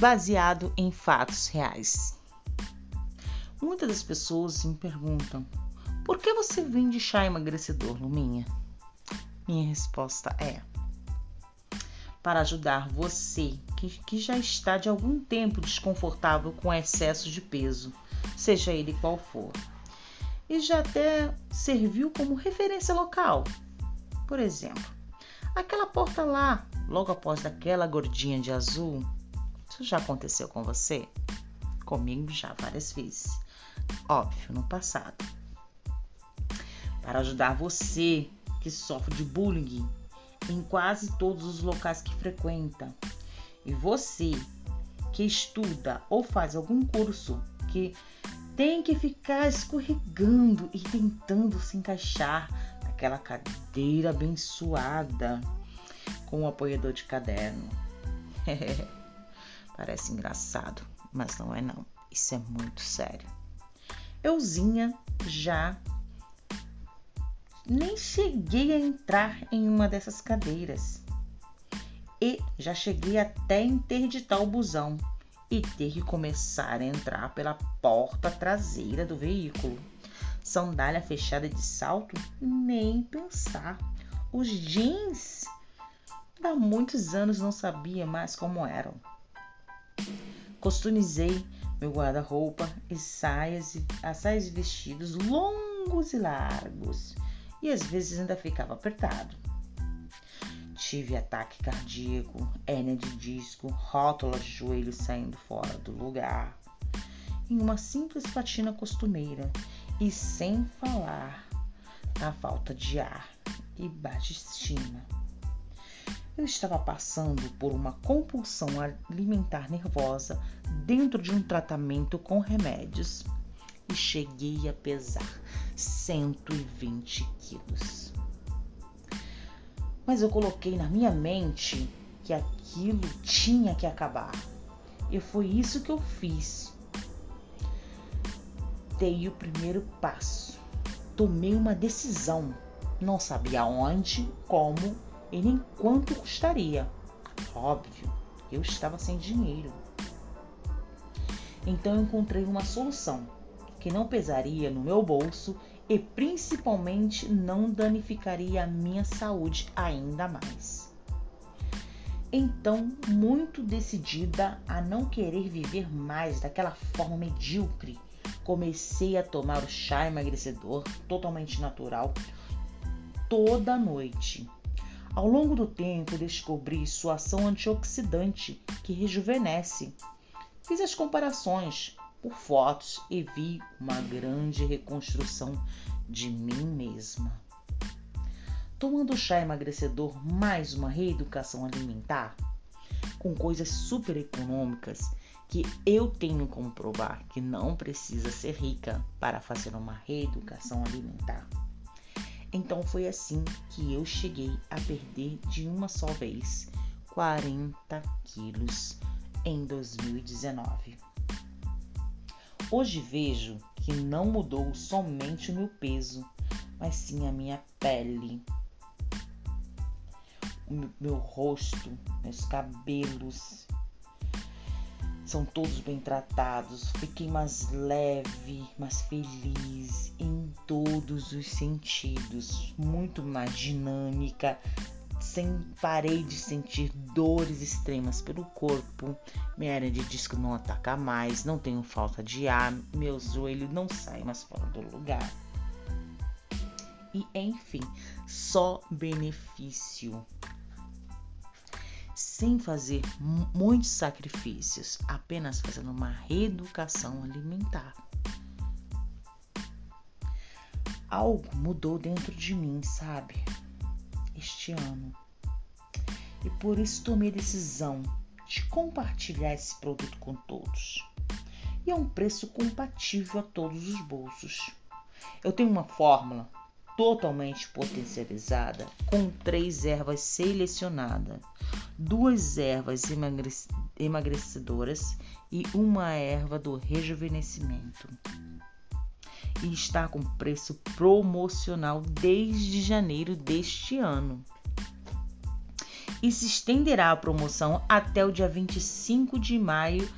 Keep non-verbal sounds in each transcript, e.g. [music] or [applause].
baseado em fatos reais. Muitas das pessoas me perguntam: por que você vende chá emagrecedor, Luminha? Minha resposta é: para ajudar você que, que já está de algum tempo desconfortável com excesso de peso, seja ele qual for. E já até serviu como referência local. Por exemplo, aquela porta lá, logo após daquela gordinha de azul, isso já aconteceu com você? Comigo já várias vezes. Óbvio, no passado. Para ajudar você que sofre de bullying em quase todos os locais que frequenta, e você que estuda ou faz algum curso que tem que ficar escorregando e tentando se encaixar naquela cadeira abençoada com o apoiador de caderno. [laughs] Parece engraçado, mas não é não. Isso é muito sério. Euzinha já nem cheguei a entrar em uma dessas cadeiras. E já cheguei até interditar o busão e ter que começar a entrar pela porta traseira do veículo. Sandália fechada de salto, nem pensar. Os jeans, há muitos anos não sabia mais como eram. Costumizei meu guarda-roupa e saias, as saias e vestidos longos e largos, e às vezes ainda ficava apertado. Tive ataque cardíaco, hérnia de disco, rótula de joelho saindo fora do lugar, em uma simples patina costumeira, e sem falar na falta de ar e baixa estima. Eu estava passando por uma compulsão alimentar nervosa dentro de um tratamento com remédios e cheguei a pesar 120 quilos. Mas eu coloquei na minha mente que aquilo tinha que acabar. E foi isso que eu fiz. Dei o primeiro passo. Tomei uma decisão. Não sabia onde, como e nem quanto custaria. Óbvio, eu estava sem dinheiro. Então encontrei uma solução que não pesaria no meu bolso e principalmente não danificaria a minha saúde ainda mais. Então, muito decidida a não querer viver mais daquela forma medíocre, comecei a tomar o chá emagrecedor totalmente natural toda noite. Ao longo do tempo, descobri sua ação antioxidante que rejuvenesce. Fiz as comparações por fotos e vi uma grande reconstrução de mim mesma. Tomando chá emagrecedor mais uma reeducação alimentar, com coisas super econômicas que eu tenho como provar que não precisa ser rica para fazer uma reeducação alimentar. Então foi assim que eu cheguei a perder de uma só vez 40 quilos em 2019. Hoje vejo que não mudou somente o meu peso, mas sim a minha pele, meu rosto, meus cabelos. São todos bem tratados. Fiquei mais leve, mais feliz em todos os sentidos, muito mais dinâmica, sem parei de sentir dores extremas pelo corpo, minha área de disco não ataca mais, não tenho falta de ar, meu joelho não sai mais fora do lugar. E enfim, só benefício. Sem fazer muitos sacrifícios, apenas fazendo uma reeducação alimentar. Algo mudou dentro de mim, sabe? este ano. E por isso tomei a decisão de compartilhar esse produto com todos. E é um preço compatível a todos os bolsos. Eu tenho uma fórmula totalmente potencializada com três ervas selecionadas, duas ervas emagrecedoras e uma erva do rejuvenescimento e está com preço promocional desde janeiro deste ano. e se estenderá a promoção até o dia 25 de maio.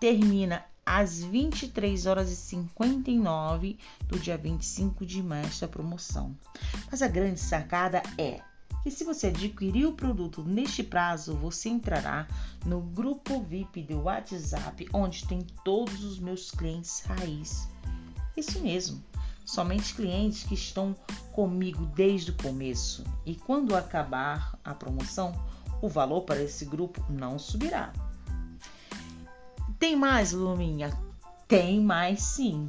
Termina às 23 horas e 59 do dia 25 de maio esta promoção. Mas a grande sacada é que se você adquirir o produto neste prazo, você entrará no grupo VIP do WhatsApp, onde tem todos os meus clientes raiz. Isso mesmo, somente clientes que estão comigo desde o começo. E quando acabar a promoção, o valor para esse grupo não subirá. Tem mais, Luminha? Tem mais sim.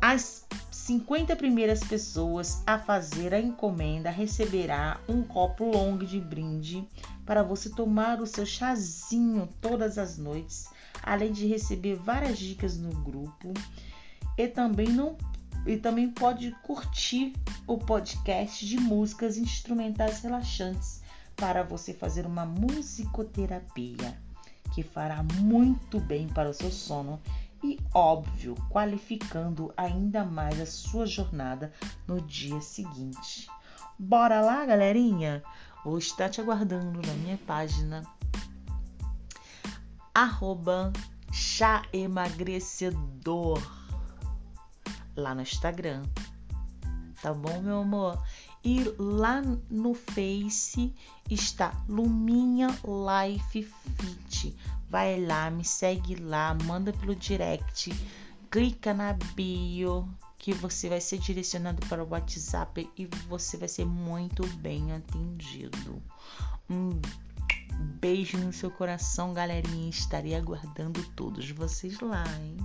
As 50 primeiras pessoas a fazer a encomenda receberá um copo long de brinde para você tomar o seu chazinho todas as noites, além de receber várias dicas no grupo e também não e também pode curtir o podcast de músicas instrumentais relaxantes para você fazer uma musicoterapia que fará muito bem para o seu sono e, óbvio, qualificando ainda mais a sua jornada no dia seguinte. Bora lá, galerinha? Vou estar te aguardando na minha página arroba chá emagrecedor lá no Instagram. Tá bom, meu amor? E lá no Face está Luminha Life Fit. Vai lá, me segue lá, manda pelo direct, clica na bio que você vai ser direcionado para o WhatsApp e você vai ser muito bem atendido. Um beijo no seu coração, galerinha. Estarei aguardando todos vocês lá, hein?